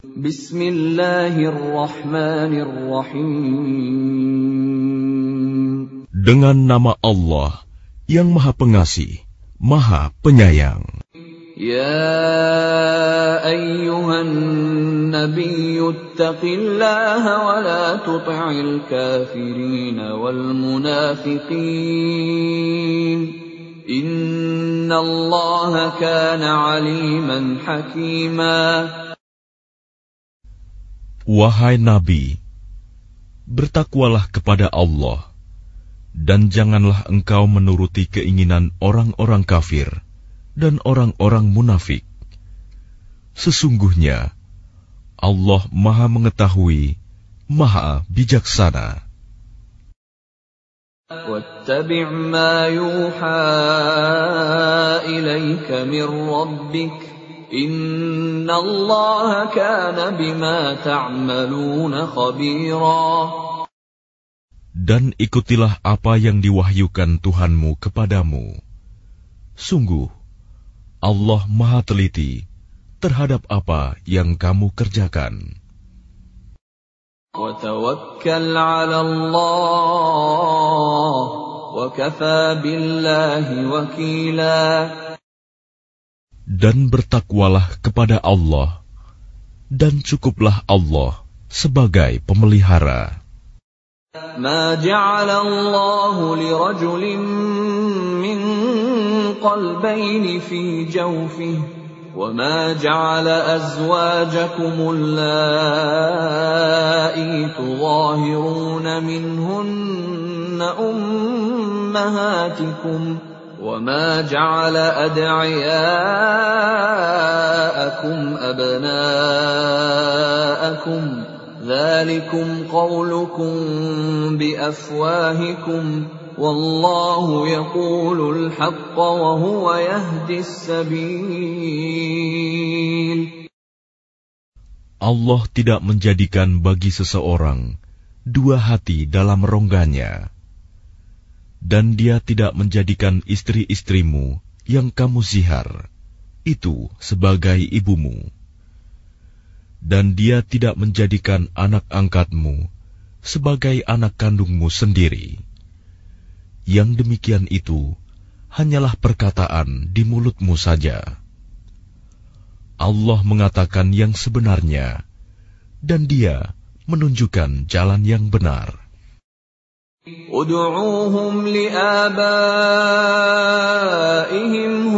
Bismillahirrahmanirrahim. Dengan nama Allah yang Maha Pengasih, Maha Penyayang. Ya ayyuhan Nabi, ittaqillaha wa la tuti'il kafirin wal munafiqin. Inna Allah kana aliman hakima. Wahai Nabi, bertakwalah kepada Allah, dan janganlah engkau menuruti keinginan orang-orang kafir dan orang-orang munafik. Sesungguhnya, Allah Maha Mengetahui, Maha Bijaksana. واتبع ما يوحى إليك من ربك إن الله كان بما تعملون خبيرا Dan ikutilah apa yang diwahyukan Tuhanmu kepadamu. Sungguh, Allah Maha Teliti terhadap apa yang kamu kerjakan. وتوكل Dan bertakwalah kepada Allah, dan cukuplah Allah sebagai pemelihara. ما جعل الله لرجل من قلبين في جوفه وما جعل أزواجكم اللائي تظاهرون منهن أمهاتكم وما جعل أدعياءكم أبناءكم ذلكم قولكم بأفواهكم والله يقول الحق وهو يهدي السبيل Allah tidak menjadikan bagi seseorang dua hati dalam rongganya, dan Dia tidak menjadikan istri-istrimu yang kamu zihar itu sebagai ibumu, dan Dia tidak menjadikan anak angkatmu sebagai anak kandungmu sendiri. Yang demikian itu hanyalah perkataan di mulutmu saja. Allah mengatakan yang sebenarnya, dan Dia menunjukkan jalan yang benar. ادعوهم لآبائهم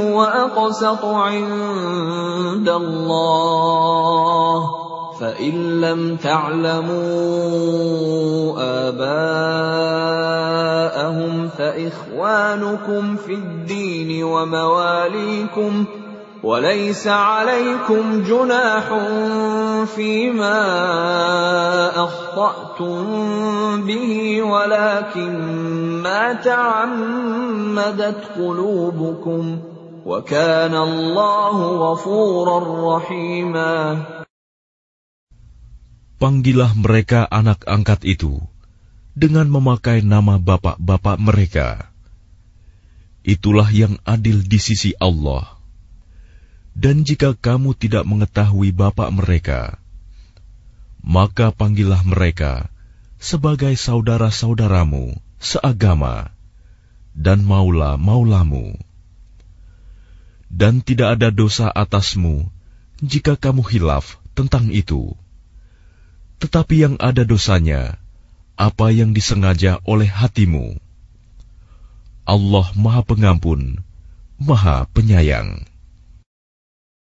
هو أقسط عند الله. فإن لم تعلموا آباءهم فإخوانكم في الدين ومواليكم وليس عليكم جناح فيما أخطأتم به ولكن ما تعمدت قلوبكم وكان الله غفورا رحيما Panggillah mereka anak angkat itu dengan memakai nama bapak-bapak mereka. Itulah yang adil di sisi Allah. Dan jika kamu tidak mengetahui bapak mereka, maka panggillah mereka sebagai saudara-saudaramu seagama dan maula-maulamu. Dan tidak ada dosa atasmu jika kamu hilaf tentang itu. Tetapi yang ada dosanya, apa yang disengaja oleh hatimu. Allah Maha Pengampun, Maha Penyayang.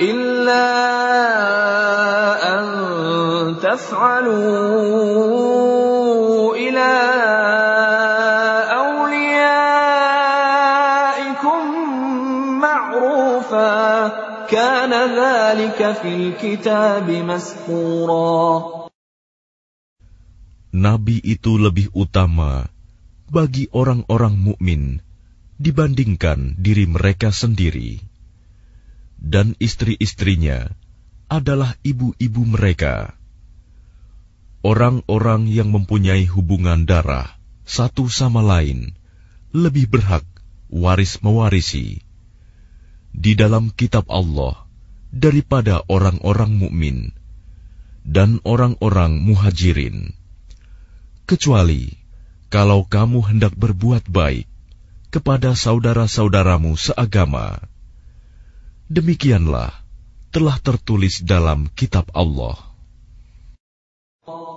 إلا أن تفعلوا إلى أوليائكم معروفا كان ذلك في الكتاب مسطورا nabi itu lebih utama bagi orang-orang mukmin dibandingkan diri mereka sendiri, dan istri-istrinya adalah ibu-ibu mereka. Orang-orang yang mempunyai hubungan darah satu sama lain lebih berhak waris mewarisi di dalam kitab Allah daripada orang-orang mukmin dan orang-orang muhajirin, kecuali kalau kamu hendak berbuat baik kepada saudara-saudaramu seagama. Demikianlah telah tertulis dalam kitab Allah.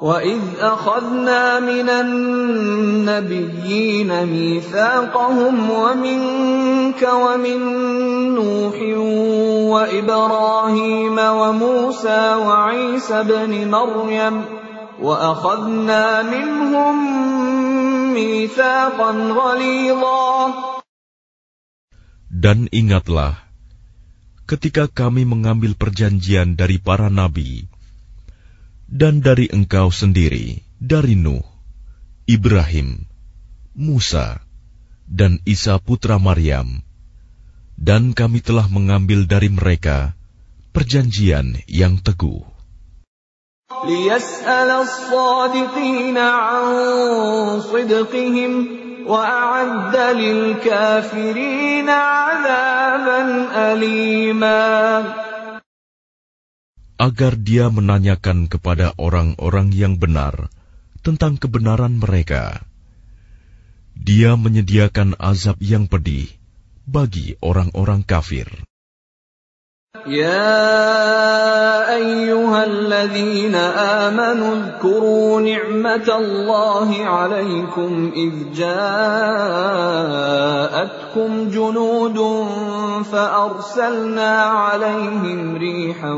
وَإِذْ أَخَذْنَا مِنَ النَّبِيِّينَ مِيثَاقَهُمْ وَمِنْكَ وَمِنْ نُوحٍ وَإِبْرَاهِيمَ وَمُوسَى وَعِيسَى ابْنِ مَرْيَمَ وَأَخَذْنَا مِنْهُمْ مِيثَاقًا غَلِيظًا Dan ingatlah ketika kami mengambil perjanjian dari para nabi, dan dari engkau sendiri, dari Nuh, Ibrahim, Musa, dan Isa putra Maryam, dan kami telah mengambil dari mereka perjanjian yang teguh. ليسأل الصادقين عن صدقهم وأعد للكافرين عذابا أليما agar dia menanyakan kepada orang-orang yang benar tentang kebenaran mereka. Dia menyediakan azab yang pedih bagi orang-orang kafir. يا أيها الذين آمنوا اذكروا نعمة الله عليكم إذ جاءتكم جنود فأرسلنا عليهم ريحا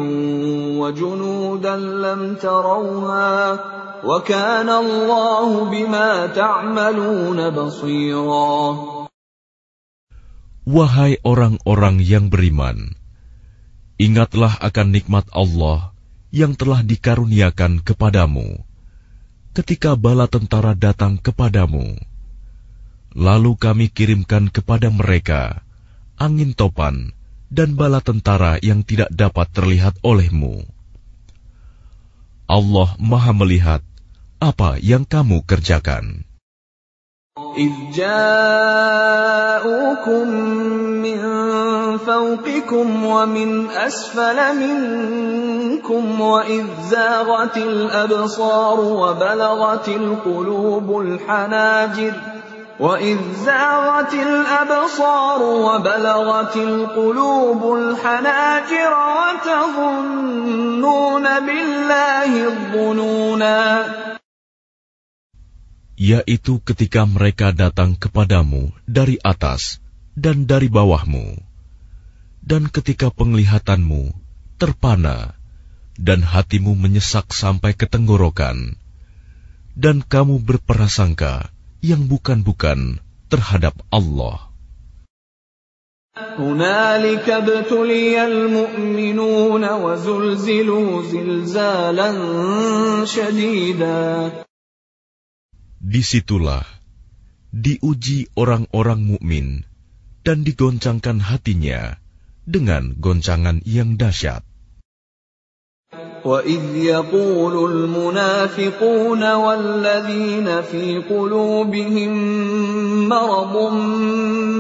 وجنودا لم تروها وكان الله بما تعملون بصيرا Wahai orang-orang yang beriman, Ingatlah akan nikmat Allah yang telah dikaruniakan kepadamu ketika bala tentara datang kepadamu. Lalu kami kirimkan kepada mereka angin topan dan bala tentara yang tidak dapat terlihat olehmu. Allah Maha Melihat apa yang kamu kerjakan. إذ جاءوكم من فوقكم ومن أسفل منكم وإذ زاغت الأبصار وبلغت القلوب الحناجر وإذ زاغت الأبصار وبلغت القلوب الحناجر وتظنون بالله الظنونا yaitu ketika mereka datang kepadamu dari atas dan dari bawahmu, dan ketika penglihatanmu terpana dan hatimu menyesak sampai ke tenggorokan, dan kamu berprasangka yang bukan-bukan terhadap Allah. هنالك ابتلي المؤمنون وزلزلوا زلزالا شديدا Disitulah diuji orang-orang mukmin dan digoncangkan hatinya dengan goncangan yang dahsyat. وَإِذْ يَقُولُ الْمُنَافِقُونَ وَالَّذِينَ فِي قُلُوبِهِم مَّرَضٌ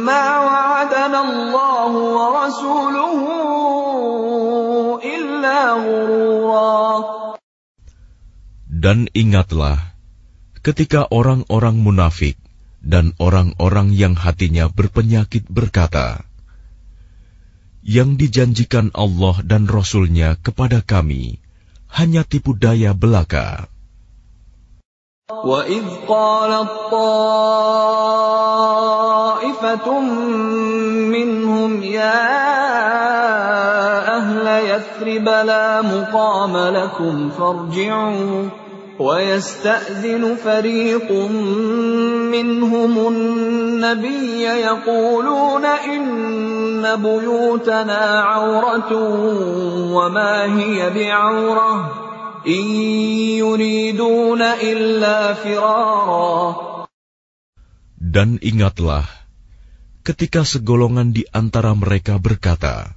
مَّا وَعَدَنَا اللَّهُ وَرَسُولُهُ إِلَّا غُرُورًا Dan ingatlah ketika orang-orang munafik dan orang-orang yang hatinya berpenyakit berkata, Yang dijanjikan Allah dan Rasul-Nya kepada kami hanya tipu daya belaka. وَإِذْ قَالَت طَّائِفَةٌ مِّنْهُمْ يَا أَهْلَ يَثْرِبَ لَا مُقَامَ لَكُمْ فَارْجِعُوا وَيَسْتَأْذِنُ فَرِيقٌ مِّنْهُمُ النَّبِيَّ يَقُولُونَ إِنَّ بُيُوتَنَا عَوْرَةٌ وَمَا هِيَ بِعَوْرَةٍ إن يريدون إلا فرارا Dan ingatlah, ketika segolongan di antara mereka berkata,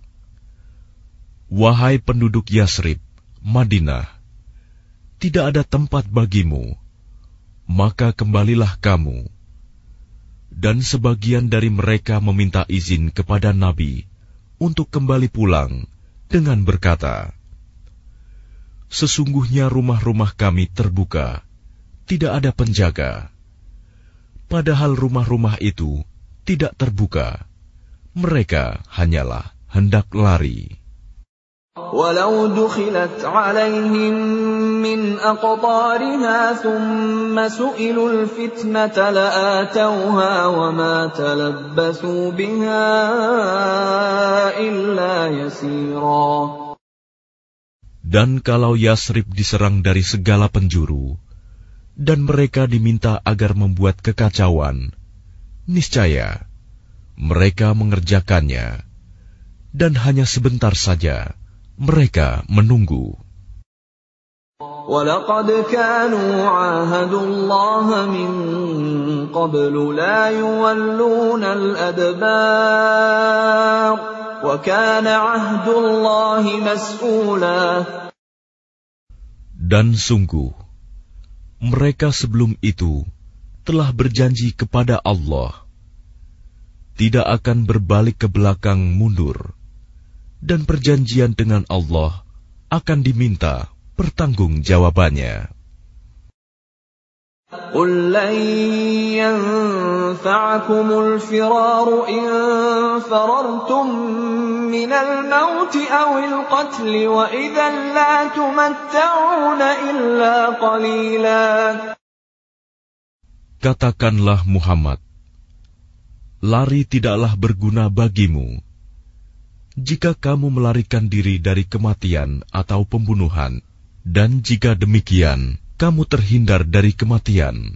Wahai penduduk Yasrib, Madinah, tidak ada tempat bagimu, maka kembalilah kamu. Dan sebagian dari mereka meminta izin kepada Nabi untuk kembali pulang dengan berkata, Sesungguhnya rumah-rumah kami terbuka, tidak ada penjaga. Padahal rumah-rumah itu tidak terbuka. Mereka hanyalah hendak lari. ولو دخلت عليهم من أقطارها ثم سئلوا الفتنة لآتوها وما تلبثوا بها إلا يسيرا Dan kalau Yasrib diserang dari segala penjuru, dan mereka diminta agar membuat kekacauan, niscaya mereka mengerjakannya, dan hanya sebentar saja mereka menunggu. ولقد كانوا عاهدوا الله من قبل لا يولون الأدبار وكان عهد الله مسؤولا Dan sungguh, mereka sebelum itu telah berjanji kepada Allah, tidak akan berbalik ke belakang mundur dan perjanjian dengan Allah akan diminta pertanggungjawabannya. قل لن ينفعكم الفرار إن فررتم من الموت أو القتل وإذا لا تمتعون إلا قليلا Katakanlah Muhammad, lari tidaklah berguna bagimu jika kamu melarikan diri dari kematian atau pembunuhan, dan jika demikian kamu terhindar dari kematian,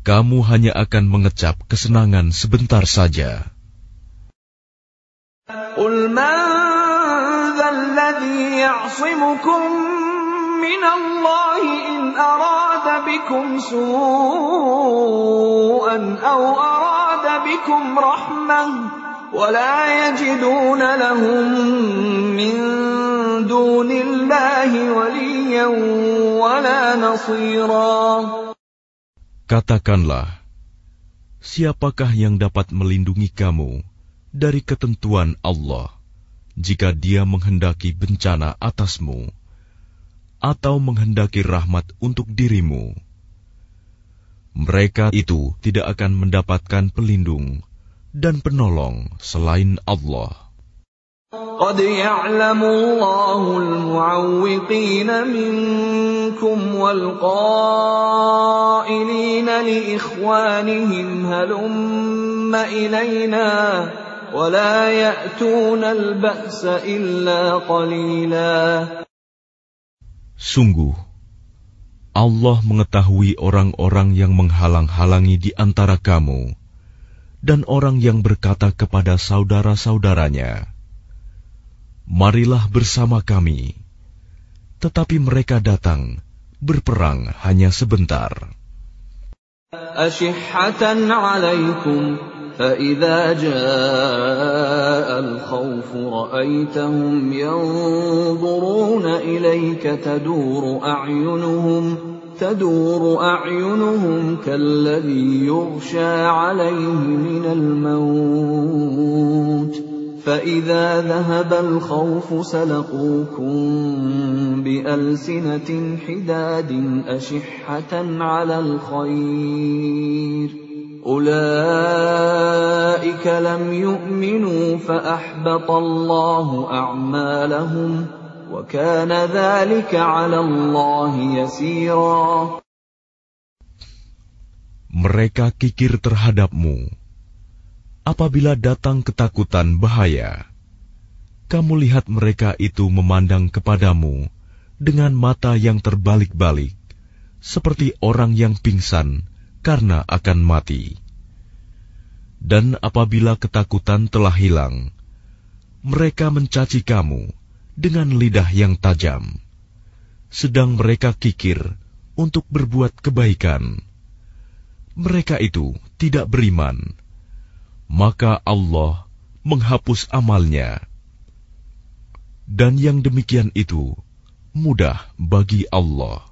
kamu hanya akan mengecap kesenangan sebentar saja. من ذا الذي يعصمكم من الله إن أراد بكم سوءا أو أراد بكم رحمة ولا يجدون لهم من دون الله وليا ولا نصيرا Katakanlah, siapakah yang dapat melindungi kamu dari ketentuan Allah jika Dia menghendaki bencana atasmu atau menghendaki rahmat untuk dirimu? Mereka itu tidak akan mendapatkan pelindung dan penolong selain Allah. قد يعلم الله المعوقين منكم والقائلين لإخوانهم هلم إلينا ولا يأتون البأس إلا قليلا Sungguh, Allah mengetahui orang-orang yang menghalang-halangi di antara kamu dan orang yang berkata kepada saudara-saudaranya, "Marilah bersama kami." Tetapi mereka datang berperang hanya sebentar. أشحة عليكم فإذا جاء الخوف رأيتهم ينظرون إليك تدور أعينهم تدور أعينهم كالذي يغشى عليه من الموت فإذا ذهب الخوف سلقوكم بألسنة حداد أشحة على الخير أولئك لم يؤمنوا فأحبط الله أعمالهم Mereka kikir terhadapmu apabila datang ketakutan bahaya. Kamu lihat mereka itu memandang kepadamu dengan mata yang terbalik-balik, seperti orang yang pingsan karena akan mati. Dan apabila ketakutan telah hilang, mereka mencaci kamu dengan lidah yang tajam. sedang mereka kikir untuk berbuat kebaikan. Mereka itu tidak beriman, maka Allah menghapus amalnya. Dan yang demikian itu mudah bagi Allah.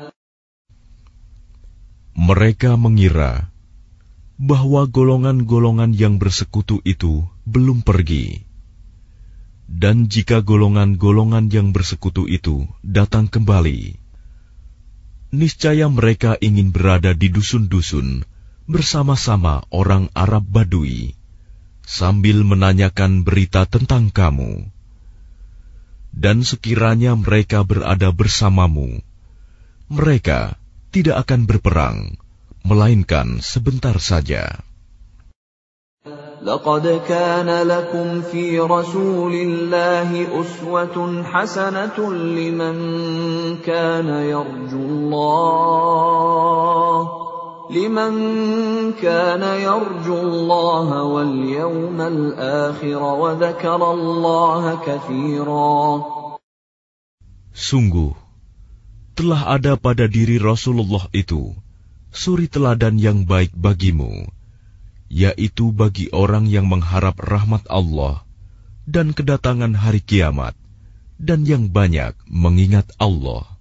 Mereka mengira bahwa golongan-golongan yang bersekutu itu belum pergi. Dan jika golongan-golongan yang bersekutu itu datang kembali, niscaya mereka ingin berada di dusun-dusun bersama-sama orang Arab Badui sambil menanyakan berita tentang kamu. Dan sekiranya mereka berada bersamamu, mereka tidak akan berperang, melainkan sebentar saja. لقد كان لكم في رسول الله أسوة حسنة لمن كان يرجو الله لمن كان يرجو الله واليوم الآخر وذكر الله كثيرا Sungguh, telah ada pada diri Rasulullah itu suri teladan yang baik bagimu, yaitu bagi orang yang mengharap rahmat Allah dan kedatangan hari kiamat, dan yang banyak mengingat Allah.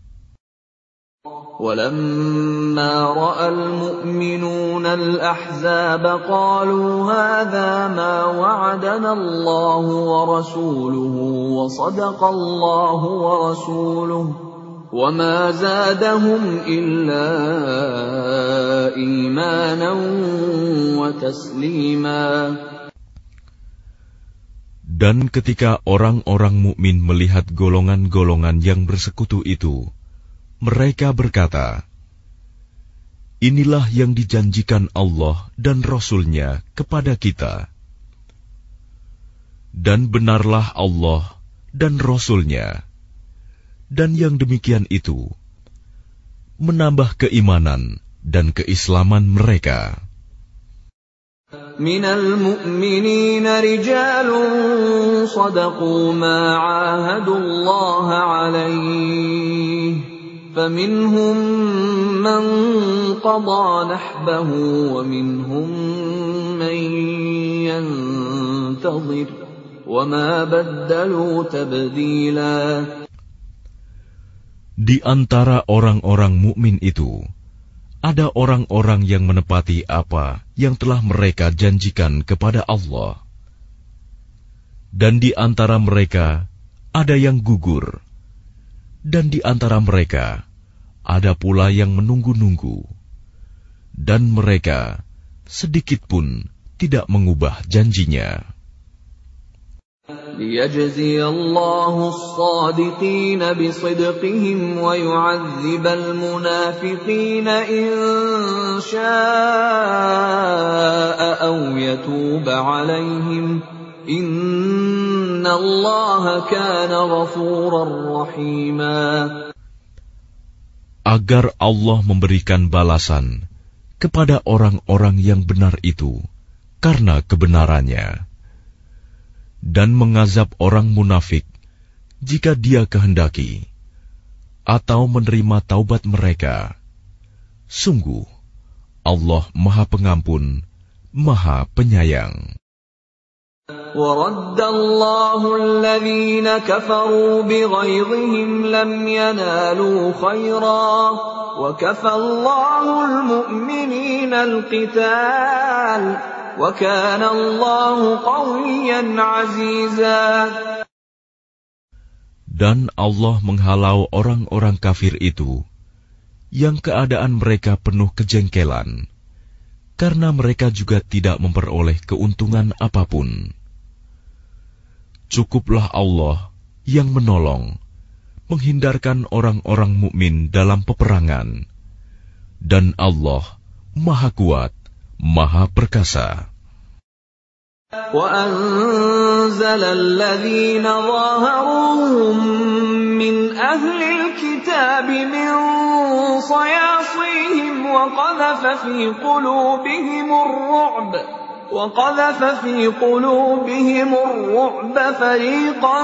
ولما راى المؤمنون الاحزاب قالوا هذا ما وعدنا الله ورسوله وصدق الله ورسوله وما زادهم إلا إيمانا وتسليما Dan ketika orang-orang mukmin melihat golongan-golongan yang bersekutu itu, mereka berkata, Inilah yang dijanjikan Allah dan Rasul-Nya kepada kita. Dan benarlah Allah dan Rasul-Nya dan yang demikian itu menambah keimanan dan keislaman mereka. من المؤمنين رجال صدقوا ما عاهدوا الله عليه فمنهم من قضى نحبه ومنهم من ينتظر وما بدلوا تبديلاً Di antara orang-orang mukmin itu, ada orang-orang yang menepati apa yang telah mereka janjikan kepada Allah. Dan di antara mereka ada yang gugur, dan di antara mereka ada pula yang menunggu-nunggu, dan mereka sedikit pun tidak mengubah janjinya ليجزي الله الصادقين بصدقهم ويعذب المنافقين إن شاء أو يتوب عليهم إن الله كان غفورا رحيما Agar Allah memberikan balasan kepada orang-orang yang benar itu karena kebenarannya dan mengazab orang munafik jika dia kehendaki, atau menerima taubat mereka. Sungguh, Allah Maha Pengampun, Maha Penyayang. ورد الله الذين كفروا بغيظهم لم ينالوا خيرا وكفى الله المؤمنين القتال dan Allah menghalau orang-orang kafir itu yang keadaan mereka penuh kejengkelan karena mereka juga tidak memperoleh keuntungan apa pun. Cukuplah Allah yang menolong, menghindarkan orang-orang mukmin dalam peperangan. Dan Allah Maha Kuat, Maha Perkasa. وأنزل الذين ظاهروهم من أهل الكتاب من صياصيهم وقذف في قلوبهم الرعب وقذف في قلوبهم الرعب فريقا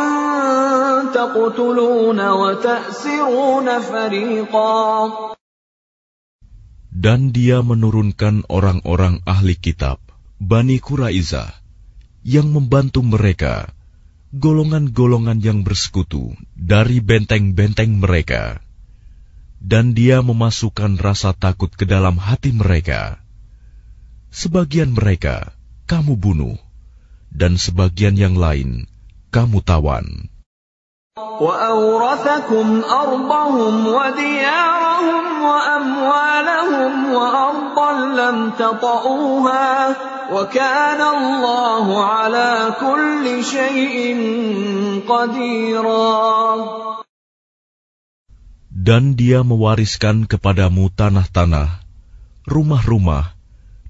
تقتلون وتأسرون فريقا Dan dia menurunkan orang-orang ahli kitab, Bani Quraizah, yang membantu mereka, golongan-golongan yang bersekutu dari benteng-benteng mereka. Dan dia memasukkan rasa takut ke dalam hati mereka. Sebagian mereka kamu bunuh, dan sebagian yang lain kamu tawan. وأورثكم أرضهم وديارهم وأموالهم وأرضا لم تطئوها وكان الله على كل شيء قديرا Dan dia mewariskan kepadamu tanah-tanah, rumah-rumah,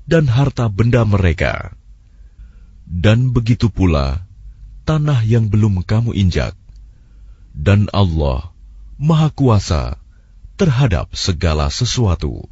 dan harta benda mereka dan begitu pula tanah yang belum kamu injak, dan Allah Maha Kuasa terhadap segala sesuatu.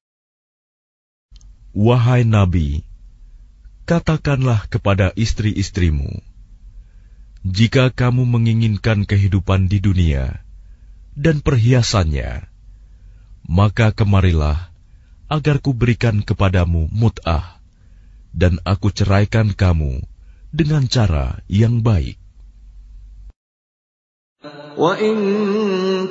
Wahai Nabi, katakanlah kepada istri-istrimu, jika kamu menginginkan kehidupan di dunia dan perhiasannya, maka kemarilah agar kuberikan kepadamu mut'ah dan aku ceraikan kamu dengan cara yang baik. وَإِن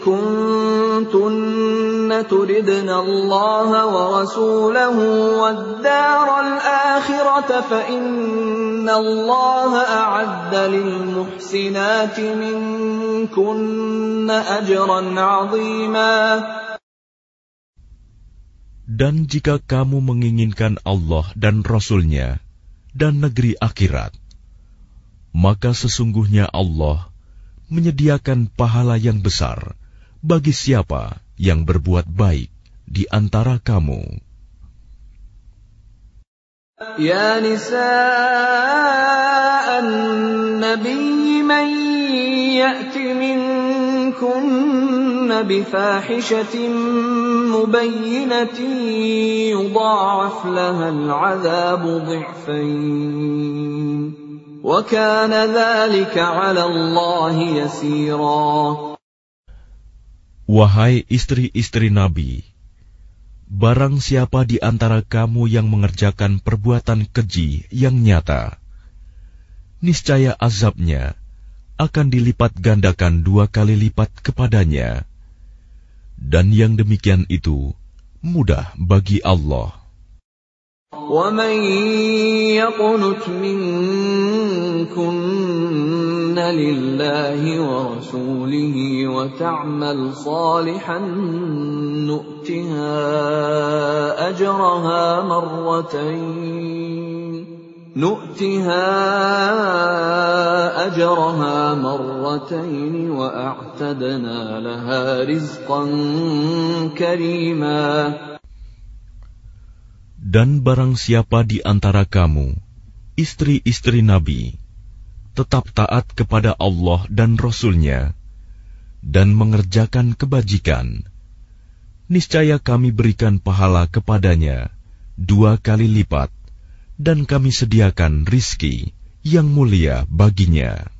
كُنتُنَّ إن تردن الله ورسوله والدار الآخرة فإن الله أعد للمحسنات منكن أجرا عظيما. Dan jika kamu menginginkan Allah dan Rasulnya dan negeri akhirat, maka sesungguhnya Allah menyediakan pahala yang besar bagi siapa yang berbuat baik di antara kamu. Ya nisa an-nabi man ya'ti minkunna bifahishatin مبينة يضاعف لها العذاب ضعفين وكان ذلك على الله يسيرا Wahai istri-istri Nabi, barang siapa di antara kamu yang mengerjakan perbuatan keji yang nyata, niscaya azabnya akan dilipat gandakan dua kali lipat kepadanya dan yang demikian itu mudah bagi Allah. ومن يقنت منكن لله ورسوله وتعمل صالحا نؤتها أجرها مرتين نؤتها أجرها مرتين وأعتدنا لها رزقا كريما Dan barang siapa di antara kamu, istri-istri Nabi, tetap taat kepada Allah dan Rasul-Nya, dan mengerjakan kebajikan, niscaya kami berikan pahala kepadanya dua kali lipat dan kami sediakan rizki yang mulia baginya.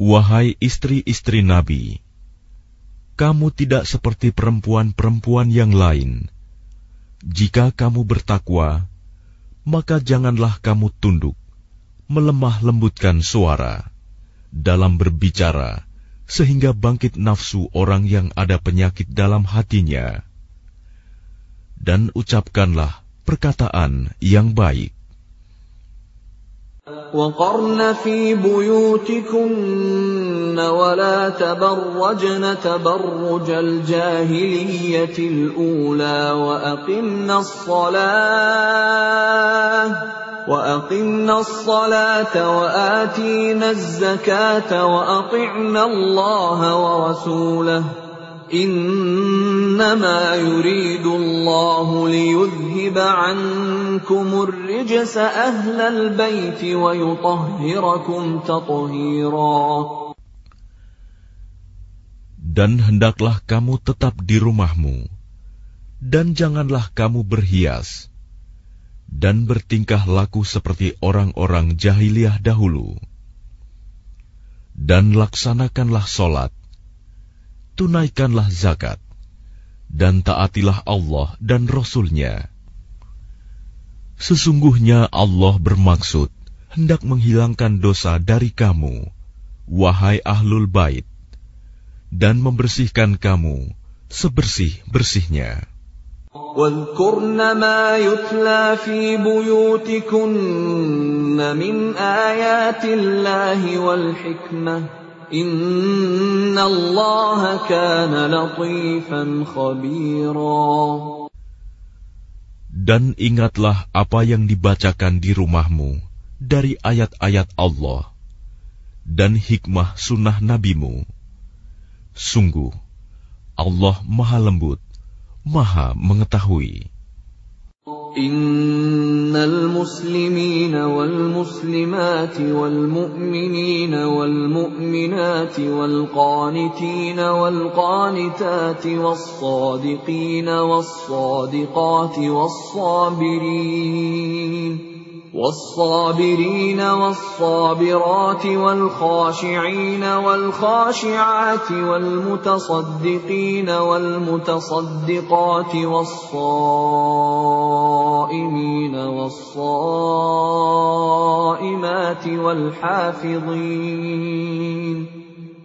Wahai istri-istri Nabi, kamu tidak seperti perempuan-perempuan yang lain. Jika kamu bertakwa, maka janganlah kamu tunduk melemah lembutkan suara dalam berbicara, sehingga bangkit nafsu orang yang ada penyakit dalam hatinya, dan ucapkanlah perkataan yang baik. وقرن في بيوتكن ولا تبرجن تبرج الجاهلية الأولى وأقمنا الصلاة وأقمنا الصلاة وآتينا الزكاة وأطعنا الله ورسوله إنما يريد الله ليذهب عنكم الرجس أهل البيت ويطهركم تطهيرا Dan hendaklah kamu tetap di rumahmu, dan janganlah kamu berhias, dan bertingkah laku seperti orang-orang jahiliyah dahulu. Dan laksanakanlah solat, tunaikanlah zakat, dan taatilah Allah dan Rasul-Nya. Sesungguhnya Allah bermaksud hendak menghilangkan dosa dari kamu, wahai ahlul bait, dan membersihkan kamu sebersih-bersihnya. واذكرن ما يتلى في بيوتكن من آيات الله والحكمة dan ingatlah apa yang dibacakan di rumahmu dari ayat-ayat Allah dan hikmah sunnah nabimu. Sungguh, Allah maha lembut, maha mengetahui. إن المسلمين والمسلمات والمؤمنين والمؤمنات والقانتين والقانتات والصادقين والصادقات والصابرين والصابرين والصابرات والخاشعين والخاشعات والمتصدقين والمتصدقات والصائمين والصائمات والحافظين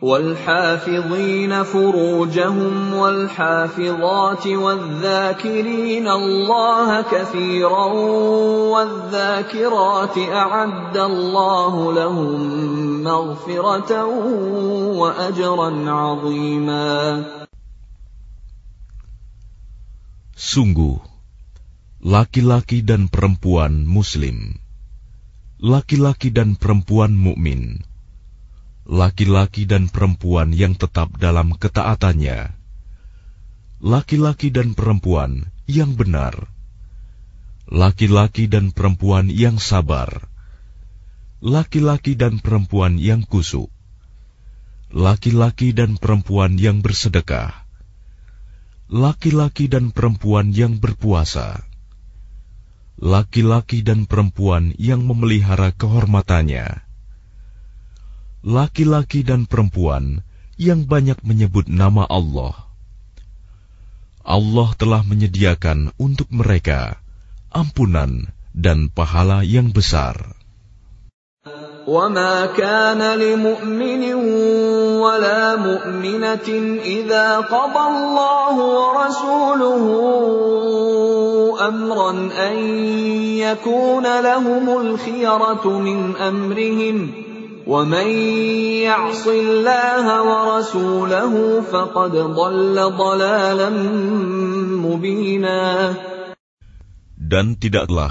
والحافظين فروجهم والحافظات والذاكرين الله كثيرا والذاكرات أعد الله لهم مغفرة وأجرا عظيما. Sungguh, laki-laki dan perempuan Muslim, laki-laki dan perempuan mukmin, laki-laki dan perempuan yang tetap dalam ketaatannya, laki-laki dan perempuan yang benar, laki-laki dan perempuan yang sabar, laki-laki dan perempuan yang kusuk, laki-laki dan perempuan yang bersedekah, laki-laki dan perempuan yang berpuasa, laki-laki dan perempuan yang memelihara kehormatannya laki-laki dan perempuan yang banyak menyebut nama Allah. Allah telah menyediakan untuk mereka ampunan dan pahala yang besar. وما كان لمؤمن ولا مؤمنة إذا قضى الله ورسوله أمرا أن يكون لهم الخيرة من أمرهم ومن يعص الله ورسوله فقد ضل ضلالا مبينا Dan tidaklah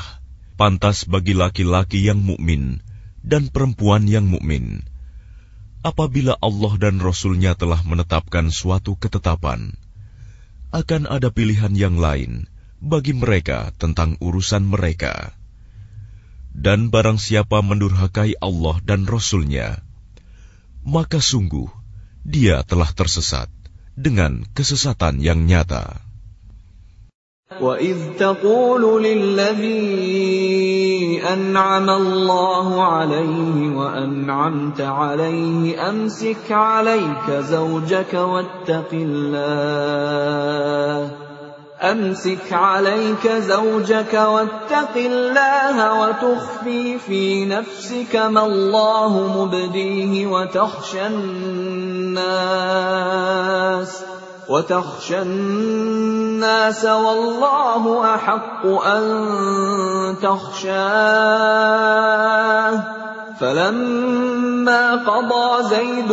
pantas bagi laki-laki yang mukmin dan perempuan yang mukmin apabila Allah dan Rasul-Nya telah menetapkan suatu ketetapan akan ada pilihan yang lain bagi mereka tentang urusan mereka Dan barang siapa mendurhakai Allah dan Rasul-Nya, maka sungguh dia telah tersesat dengan kesesatan yang nyata. وَإِذْ تَقُولُ لِلَّذِي أَنْعَمَ اللَّهُ عَلَيْهِ وَأَنْعَمْتَ عَلَيْهِ أَمْسِكْ عَلَيْكَ زَوْجَكَ وَاتَّقِ اللَّهَ أمسك عليك زوجك واتق الله وتخفي في نفسك ما الله مبديه وتخشى الناس وتخشى الناس والله أحق أن تخشاه فلما قضى زيد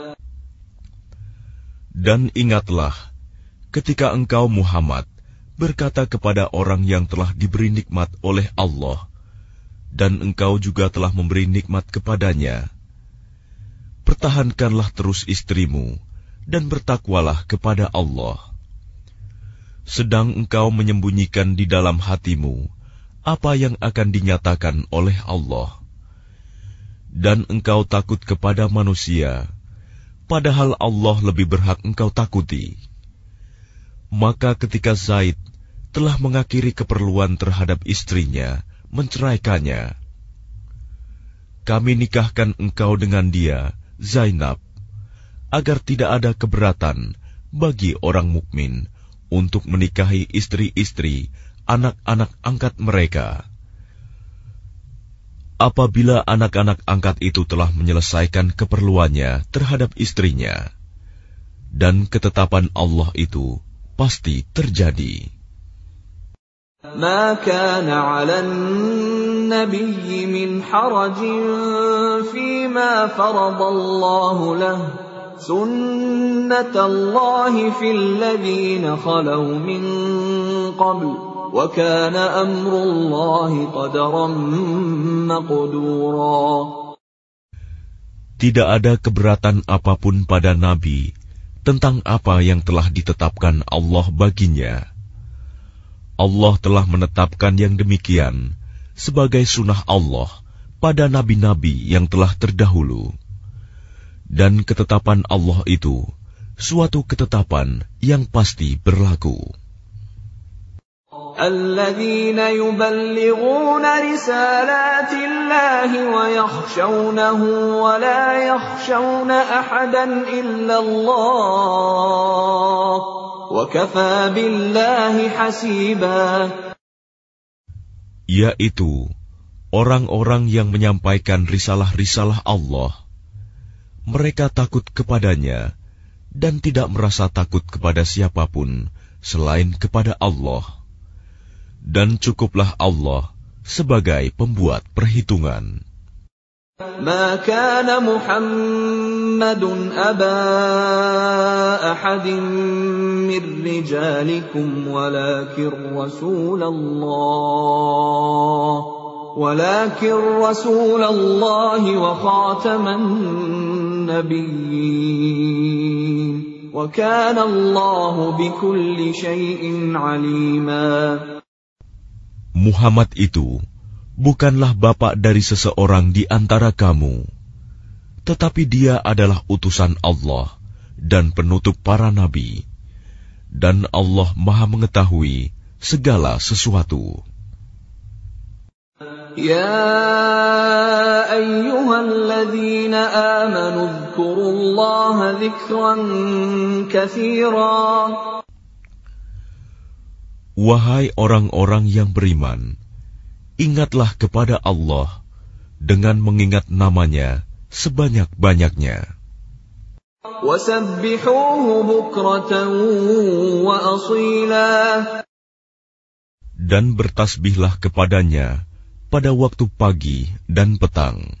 Dan ingatlah ketika engkau Muhammad berkata kepada orang yang telah diberi nikmat oleh Allah, dan engkau juga telah memberi nikmat kepadanya. Pertahankanlah terus istrimu dan bertakwalah kepada Allah. Sedang engkau menyembunyikan di dalam hatimu apa yang akan dinyatakan oleh Allah, dan engkau takut kepada manusia padahal Allah lebih berhak engkau takuti. Maka ketika Zaid telah mengakhiri keperluan terhadap istrinya, menceraikannya, kami nikahkan engkau dengan dia, Zainab, agar tidak ada keberatan bagi orang mukmin untuk menikahi istri-istri anak-anak angkat mereka apabila anak-anak angkat itu telah menyelesaikan keperluannya terhadap istrinya, dan ketetapan Allah itu pasti terjadi. ما كان على النبي من حرج فيما فرض الله له سنة الله في الذين خلوا من قبل tidak ada keberatan apa pun pada Nabi tentang apa yang telah ditetapkan Allah baginya. Allah telah menetapkan yang demikian sebagai sunnah Allah pada nabi-nabi yang telah terdahulu. Dan ketetapan Allah itu suatu ketetapan yang pasti berlaku. الذين يبلغون رسالات الله ويخشونه ولا يخشون احدا الا الله وكفى بالله حسيبا yaitu orang-orang yang menyampaikan risalah-risalah Allah mereka takut kepadanya dan tidak merasa takut kepada siapapun selain kepada Allah Dan cukuplah Allah sebagai pembuat perhitungan. ما كان محمد أبا أحد من رجالكم ولكن رسول الله ولكن رسول الله وخاتم النبيين وكان الله بكل شيء عليما Muhammad itu bukanlah bapak dari seseorang di antara kamu, tetapi dia adalah utusan Allah dan penutup para nabi, dan Allah Maha Mengetahui segala sesuatu. يا أيها الذين آمنوا اذكروا الله ذكرا كثيرا Wahai orang-orang yang beriman, ingatlah kepada Allah dengan mengingat namanya sebanyak-banyaknya. Dan bertasbihlah kepadanya pada waktu pagi dan petang.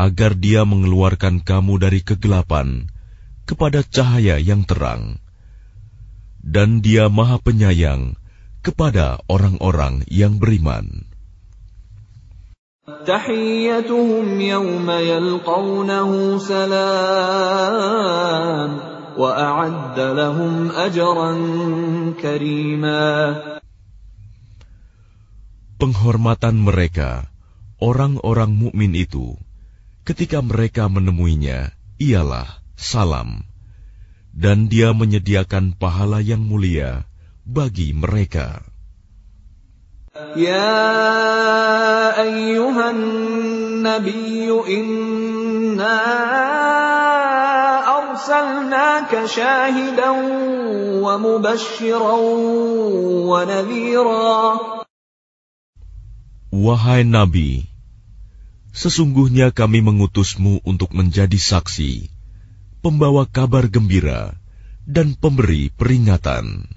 agar dia mengeluarkan kamu dari kegelapan kepada cahaya yang terang. Dan dia maha penyayang kepada orang-orang yang beriman. Tahiyyatuhum yawma yalqawnahu salam wa a'adda lahum. Penghormatan mereka, orang-orang mukmin itu, Ketika mereka menemuinya, ialah salam, dan dia menyediakan pahala yang mulia bagi mereka. Ya ayyuhan nabi inna arsalnaka shahidan wa mubashiran wa nadhira Wahai Nabi, Sesungguhnya kami mengutusmu untuk menjadi saksi, pembawa kabar gembira, dan pemberi peringatan.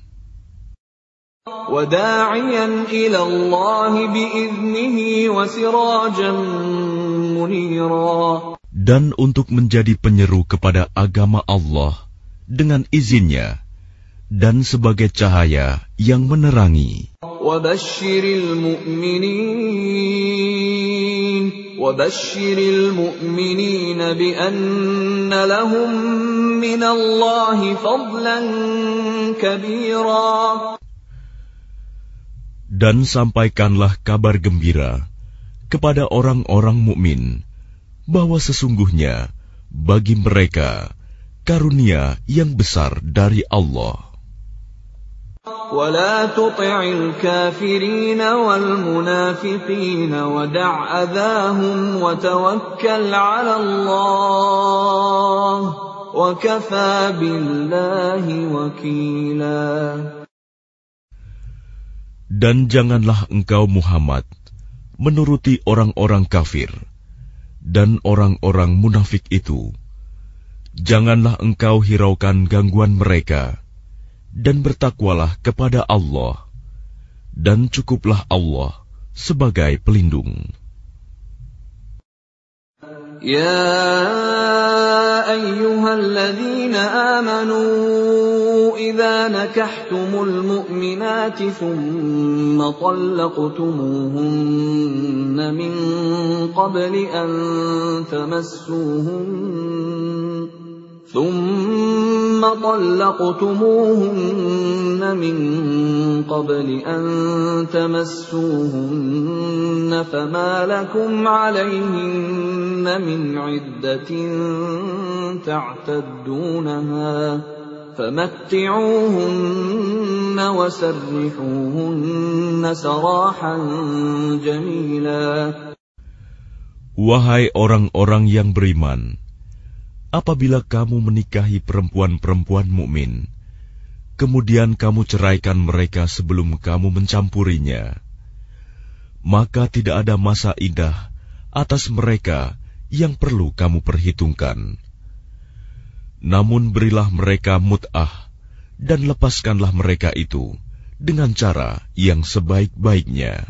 Dan untuk menjadi penyeru kepada agama Allah dengan izinnya dan sebagai cahaya yang menerangi. وبشر المؤمنين وبشر المؤمنين بأن لهم من الله فضلا كبيرا Dan sampaikanlah kabar gembira kepada orang-orang mukmin bahwa sesungguhnya bagi mereka karunia yang besar dari Allah. ولا تطع الكافرين والمنافقين ودع أذاهم وتوكل على الله وكفى بالله وكيلا Dan janganlah engkau Muhammad menuruti orang-orang kafir dan orang-orang munafik itu. Janganlah engkau hiraukan gangguan mereka, dan bertakwalah kepada Allah, dan cukuplah Allah sebagai pelindung. Ya ayyuhalladzina amanu idza nakahtumul mu'minati thumma talaqtumuhunna min qabli an tamassuhunna ثم طلقتموهن من قبل أن تمسوهن فما لكم عليهن من عدة تعتدونها فمتعوهن وسرحوهن سراحا جميلا. Wahai orang-orang yang beriman, apabila kamu menikahi perempuan-perempuan mukmin, kemudian kamu ceraikan mereka sebelum kamu mencampurinya, maka tidak ada masa indah atas mereka yang perlu kamu perhitungkan. Namun berilah mereka mut'ah dan lepaskanlah mereka itu dengan cara yang sebaik-baiknya.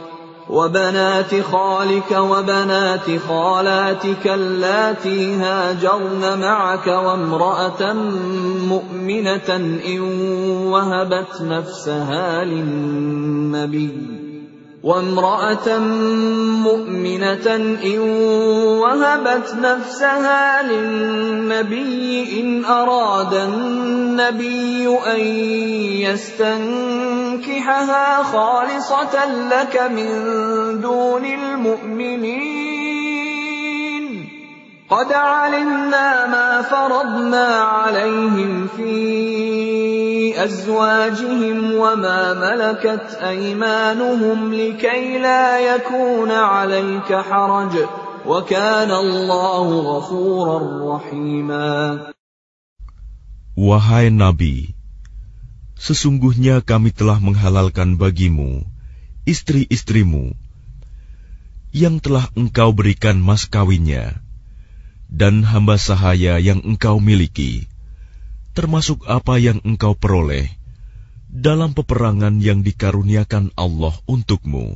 وبنات خالك وبنات خالاتك اللاتي هاجرن معك وامرأة مؤمنة إن وهبت نفسها للنبي وامرأة مؤمنة إن وهبت نفسها للنبي إن أراد النبي أن يستنكحها خالصة لك من دون المؤمنين. قد علمنا ما فرضنا عليهم في أزواجهم وما ملكت أيمانهم لكي لا يكون عليك حرج وكان الله غفورا رحيما. Wahai Nabi, sesungguhnya kami telah menghalalkan bagimu istri-istrimu yang telah engkau berikan mas kawinnya dan hamba sahaya yang engkau miliki termasuk apa yang engkau peroleh dalam peperangan yang dikaruniakan Allah untukmu.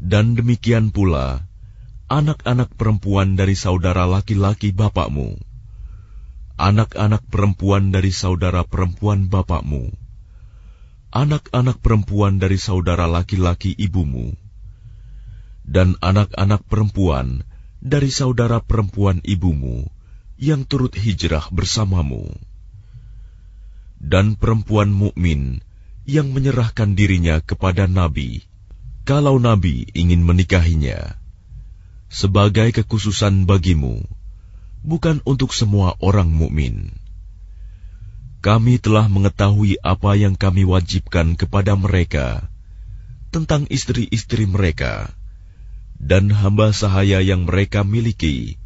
Dan demikian pula anak-anak perempuan dari saudara laki-laki bapakmu, anak-anak perempuan dari saudara perempuan bapakmu, anak-anak perempuan dari saudara laki-laki ibumu, dan anak-anak perempuan dari saudara perempuan ibumu yang turut hijrah bersamamu. Dan perempuan mukmin yang menyerahkan dirinya kepada Nabi, kalau Nabi ingin menikahinya, sebagai kekhususan bagimu, bukan untuk semua orang mukmin. Kami telah mengetahui apa yang kami wajibkan kepada mereka tentang istri-istri mereka dan hamba sahaya yang mereka miliki,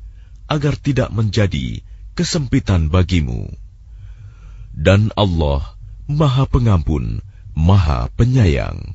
agar tidak menjadi kesempitan bagimu dan Allah Maha Pengampun, Maha Penyayang.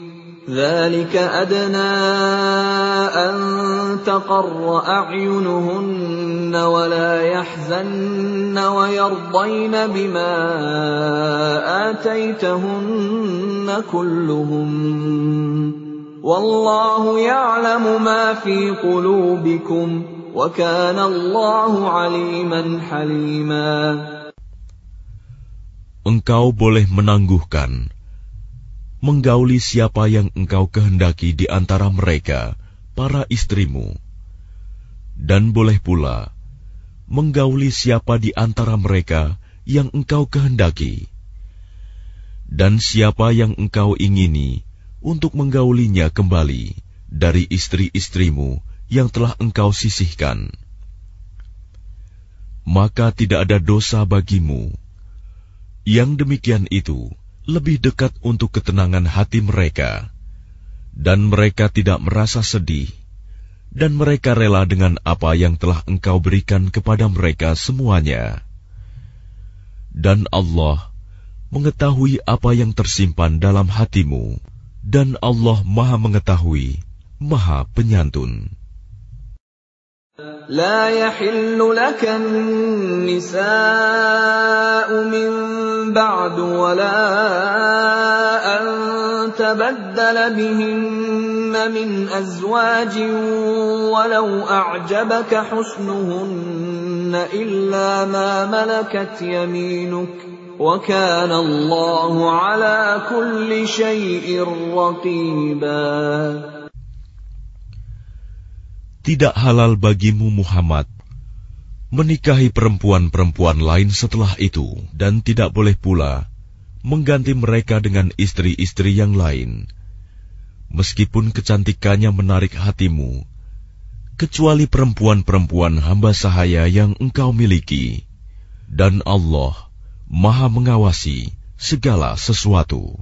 ذلك أدنى أن تقر أعينهن ولا يحزن ويرضين بما آتيتهن كلهم. والله يعلم ما في قلوبكم وكان الله عليما حليما. Engkau boleh menangguhkan menggauli siapa yang engkau kehendaki di antara mereka, para istrimu, dan boleh pula menggauli siapa di antara mereka yang engkau kehendaki, dan siapa yang engkau ingini untuk menggaulinya kembali dari istri-istrimu yang telah engkau sisihkan. Maka tidak ada dosa bagimu. Yang demikian itu lebih dekat untuk ketenangan hati mereka, dan mereka tidak merasa sedih, dan mereka rela dengan apa yang telah Engkau berikan kepada mereka semuanya. Dan Allah mengetahui apa yang tersimpan dalam hatimu, dan Allah Maha Mengetahui, Maha Penyantun. لا يحل لك النساء من بعد ولا أن تبدل بهن من أزواج ولو أعجبك حسنهن إلا ما ملكت يمينك وكان الله على كل شيء رقيباً tidak halal bagimu Muhammad. Menikahi perempuan-perempuan lain setelah itu, dan tidak boleh pula mengganti mereka dengan istri-istri yang lain, meskipun kecantikannya menarik hatimu, kecuali perempuan-perempuan hamba sahaya yang engkau miliki, dan Allah Maha Mengawasi segala sesuatu.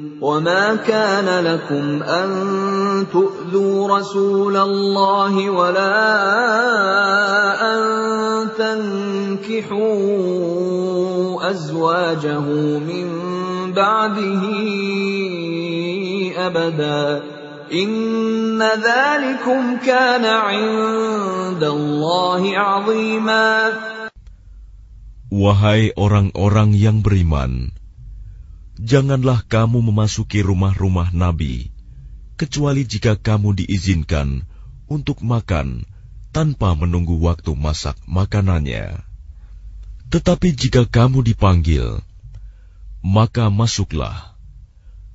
وما كان لكم ان تؤذوا رسول الله ولا ان تنكحوا ازواجه من بعده ابدا ان ذلكم كان عند الله عظيما Wahai orang-orang yang beriman, janganlah kamu memasuki rumah-rumah Nabi, kecuali jika kamu diizinkan untuk makan tanpa menunggu waktu masak makanannya. Tetapi jika kamu dipanggil, maka masuklah,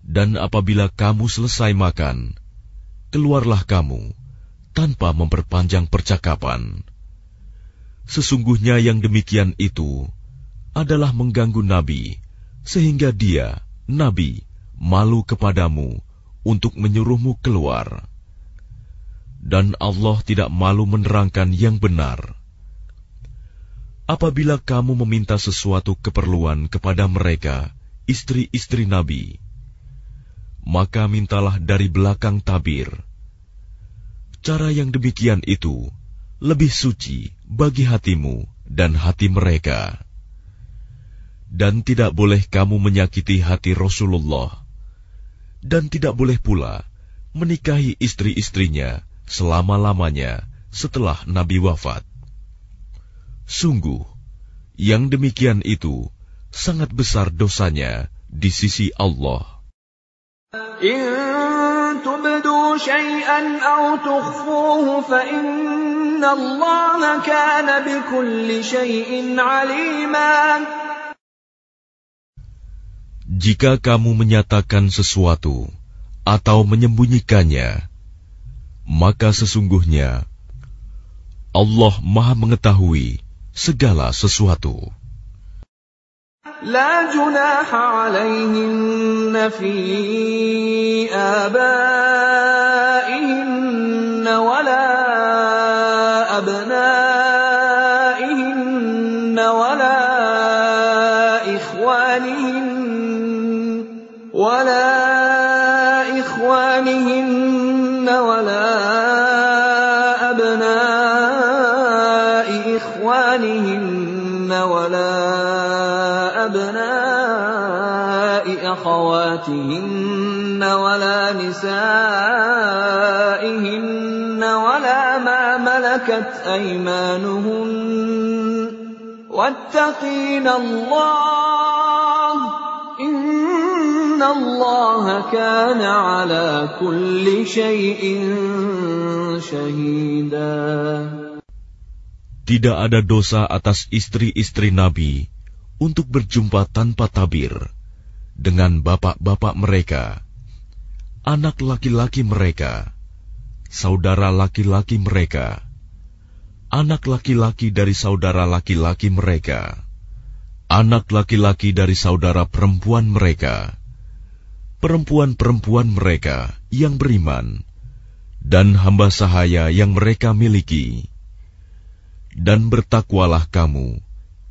dan apabila kamu selesai makan, keluarlah kamu tanpa memperpanjang percakapan. Sesungguhnya yang demikian itu adalah mengganggu Nabi sehingga dia, Nabi, malu kepadamu untuk menyuruhmu keluar. Dan Allah tidak malu menerangkan yang benar. Apabila kamu meminta sesuatu keperluan kepada mereka, istri-istri Nabi, maka mintalah dari belakang tabir. Cara yang demikian itu lebih suci bagi hatimu dan hati mereka dan tidak boleh kamu menyakiti hati Rasulullah, dan tidak boleh pula menikahi istri-istrinya selama-lamanya setelah Nabi wafat. Sungguh, yang demikian itu sangat besar dosanya di sisi Allah Jika kamu menyatakan sesuatu atau menyembunyikannya, maka sesungguhnya Allah Maha Mengetahui segala sesuatu. لا جناح عليهن في آبائهن ولا أخواتهن ولا نسائهن ولا ما ملكت أيمانهن واتقين الله tidak ada dosa atas istri-istri Nabi untuk berjumpa tanpa tabir dengan bapak-bapak mereka, anak laki-laki mereka, saudara laki-laki mereka, anak laki-laki dari saudara laki-laki mereka anak laki-laki dari saudara perempuan mereka, perempuan-perempuan mereka yang beriman, dan hamba sahaya yang mereka miliki. Dan bertakwalah kamu,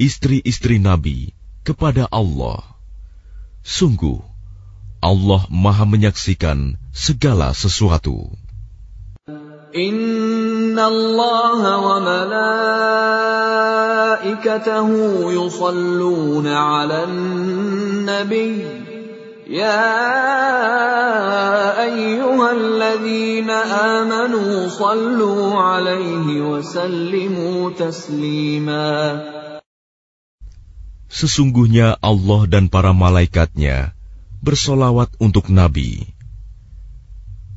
istri-istri Nabi, kepada Allah. Sungguh, Allah maha menyaksikan segala sesuatu. إن الله وملائكته يصلون على النبي يا أيها الذين آمنوا صلوا عليه وسلموا تسليما Sesungguhnya Allah dan para malaikatnya bersolawat untuk Nabi.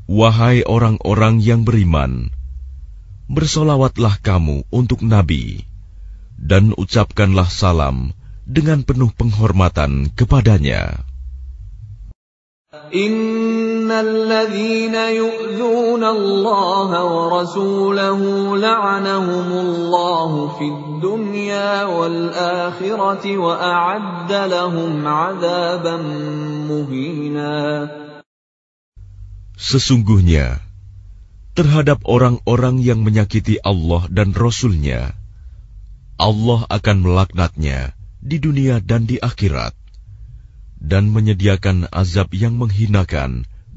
Wahai orang-orang yang beriman, bersolawatlah kamu untuk Nabi, dan ucapkanlah salam dengan penuh penghormatan kepadanya. Sesungguhnya, terhadap orang-orang yang menyakiti Allah dan Rasul-Nya, Allah akan melaknatnya di dunia dan di akhirat, dan menyediakan azab yang menghinakan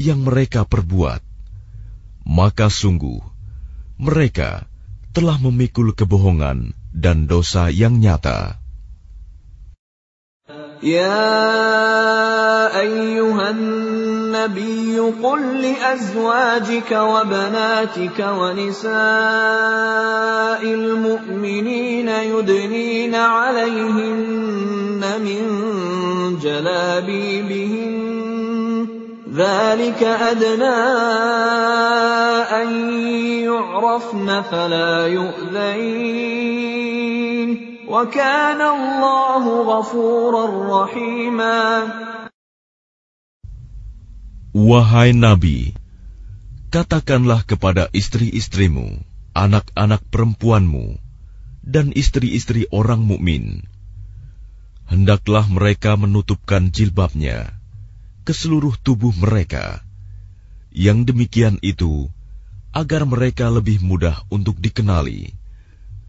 yang mereka perbuat, maka sungguh mereka telah memikul kebohongan dan dosa yang nyata. Ya ayyuhan nabiy qul li azwajika wa banatika wa nisa'il mu'minina yudnina 'alayhinna min jalabibihinna ذلك أدنى أن يعرفن فلا يؤذين وكان الله غفورا رحيما Wahai Nabi, katakanlah kepada istri-istrimu, anak-anak perempuanmu, dan istri-istri orang mukmin, hendaklah mereka menutupkan jilbabnya ke seluruh tubuh mereka. Yang demikian itu agar mereka lebih mudah untuk dikenali,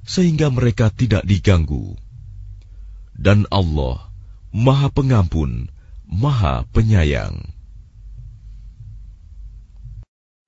sehingga mereka tidak diganggu. Dan Allah Maha Pengampun, Maha Penyayang.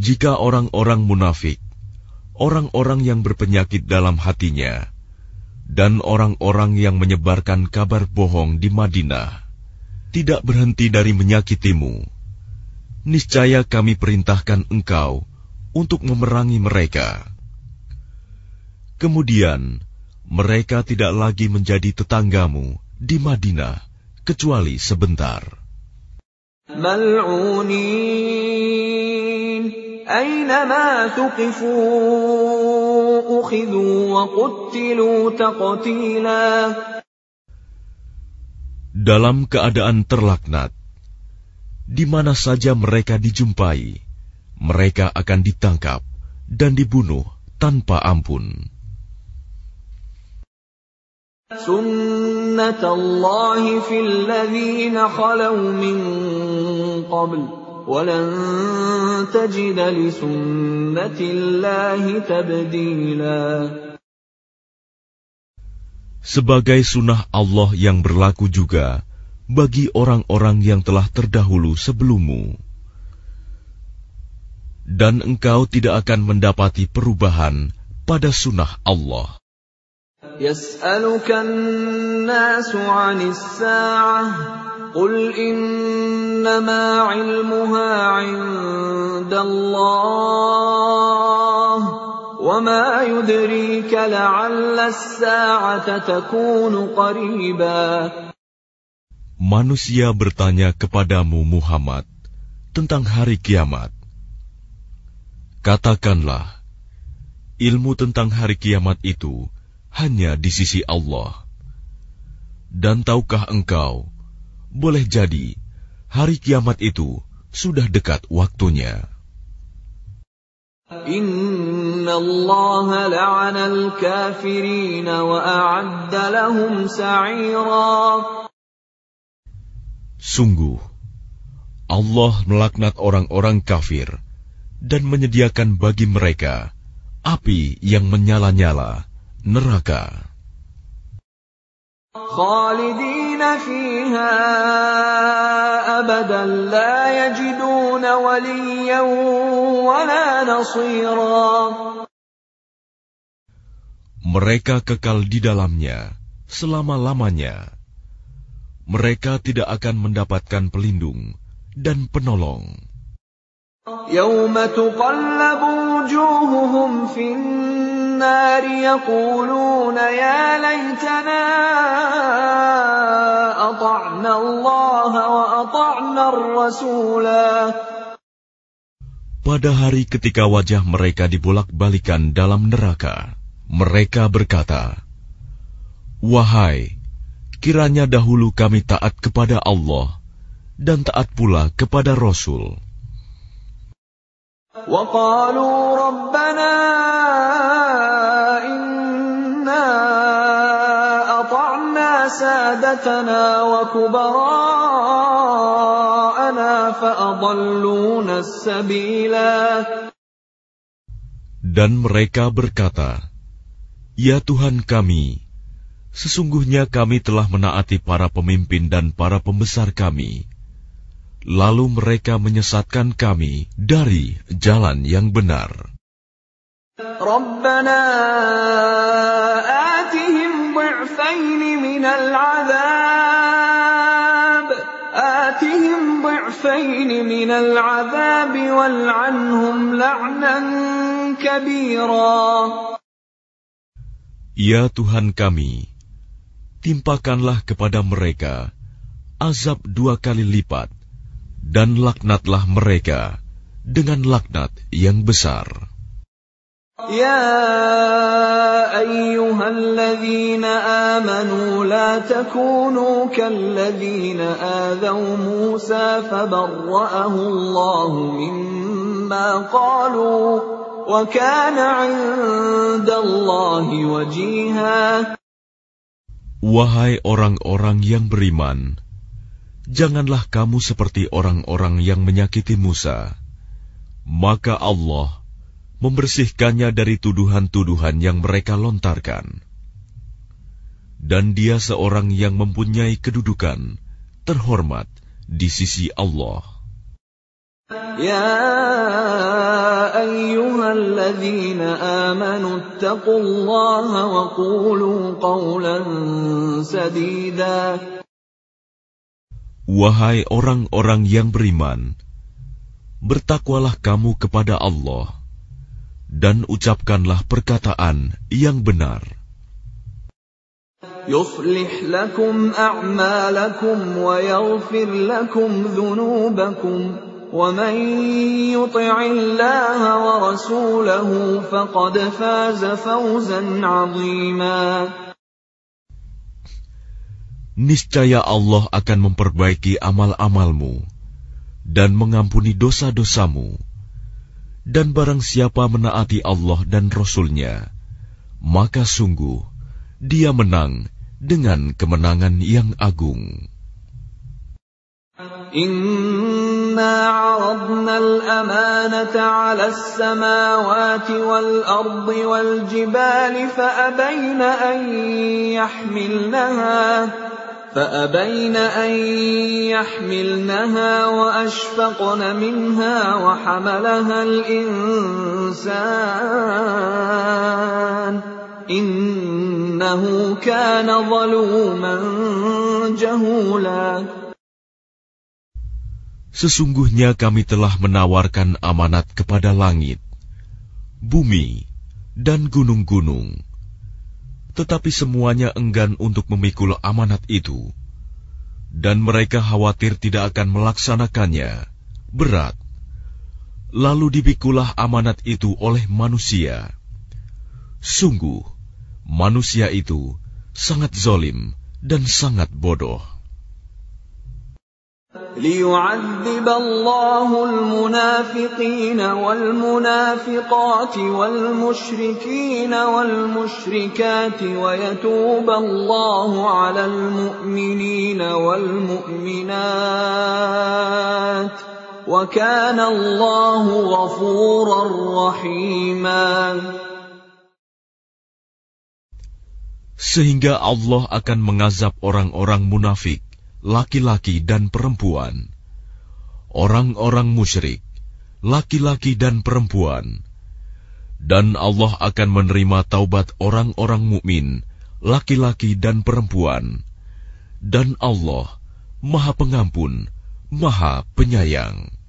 Jika orang-orang munafik, orang-orang yang berpenyakit dalam hatinya, dan orang-orang yang menyebarkan kabar bohong di Madinah, tidak berhenti dari menyakitimu, niscaya kami perintahkan engkau untuk memerangi mereka. Kemudian, mereka tidak lagi menjadi tetanggamu di Madinah, kecuali sebentar. Mal'unin أينما ثقفوا أخذوا وقتلوا تقتيلا Dalam keadaan terlaknat, di mana saja mereka dijumpai, mereka akan ditangkap dan dibunuh tanpa ampun. سنة الله في الذين خلوا من قبل ولن تجد لسنة الله تبديلا Sebagai sunnah Allah yang berlaku juga bagi orang-orang yang telah terdahulu sebelummu. Dan engkau tidak akan mendapati perubahan pada sunnah Allah. يسألك الناس عن الساعة قل إنما علمها عند الله وما يدريك لعل الساعة تكون قريبا Manusia bertanya kepadamu Muhammad tentang hari kiamat. Katakanlah, ilmu tentang hari kiamat itu hanya di sisi Allah. Dan tahukah engkau, boleh jadi hari kiamat itu sudah dekat waktunya. Inna Allah la'ana al-kafirin wa a'adda lahum sa'ira. Sungguh, Allah melaknat orang-orang kafir dan menyediakan bagi mereka api yang menyala-nyala, neraka. خالدين فيها أبدا لا يجدون وليا ولا نصيرا Mereka kekal di dalamnya selama-lamanya. Mereka tidak akan mendapatkan pelindung dan penolong. يوم تقلب وجوههم في النار يقولون يا ليتنا أطعنا الله وأطعنا الرسولا Pada hari ketika wajah mereka dibolak-balikan dalam neraka, mereka berkata, Wahai, kiranya dahulu kami taat kepada Allah dan taat pula kepada Rasul. وقالوا ربنا سادتنا وكبراءنا فأضلونا السبيلا Dan mereka berkata, Ya Tuhan kami, sesungguhnya kami telah menaati para pemimpin dan para pembesar kami. Lalu mereka menyesatkan kami dari jalan yang benar. ربنا آتهم ضعفين من العذاب آتهم ضعفين من العذاب والعنهم لعنا كبيرا Ya Tuhan kami, timpakanlah kepada mereka azab dua kali lipat, dan laknatlah mereka dengan laknat yang besar. يا أيها الذين آمنوا لا تكونوا كالذين آذوا موسى فبرأه الله مما قالوا وكان عند الله وجيها Wahai orang-orang yang beriman, janganlah kamu seperti orang-orang yang menyakiti Musa. Maka Allah membersihkannya dari tuduhan-tuduhan yang mereka lontarkan. Dan dia seorang yang mempunyai kedudukan, terhormat di sisi Allah. Ya ayyuhalladzina amanu taqullaha wa qulu qawlan sadida. Wahai orang-orang yang beriman, bertakwalah kamu kepada Allah dan ucapkanlah perkataan yang benar. يصلح لكم أعمالكم ويغفر لكم ذنوبكم ومن يطع الله ورسوله فقد فاز فوزا عظيما Niscaya Allah akan memperbaiki amal-amalmu dan mengampuni dosa-dosamu. Dan barang siapa menaati Allah dan Rasul-Nya, maka sungguh dia menang dengan kemenangan yang agung. إنا عرضنا الأمانة على السماوات والأرض والجبال فأبين أن يحملنها فأبين أن يحملنها وأشفقن منها وحملها الإنسان إنه كان ظلوما جهولا Sesungguhnya kami telah menawarkan amanat kepada langit, bumi, dan gunung-gunung. Tetapi semuanya enggan untuk memikul amanat itu, dan mereka khawatir tidak akan melaksanakannya. Berat. Lalu dibikulah amanat itu oleh manusia. Sungguh, manusia itu sangat zolim dan sangat bodoh. ليعذب الله المنافقين والمنافقات والمشركين والمشركات ويتوب الله على المؤمنين والمؤمنات وكان الله غفورا رحيما. Sehingga Allah akan mengazab orang-orang munafik. Laki-laki dan perempuan, orang-orang musyrik, laki-laki dan perempuan, dan Allah akan menerima taubat orang-orang mukmin, laki-laki dan perempuan, dan Allah Maha Pengampun, Maha Penyayang.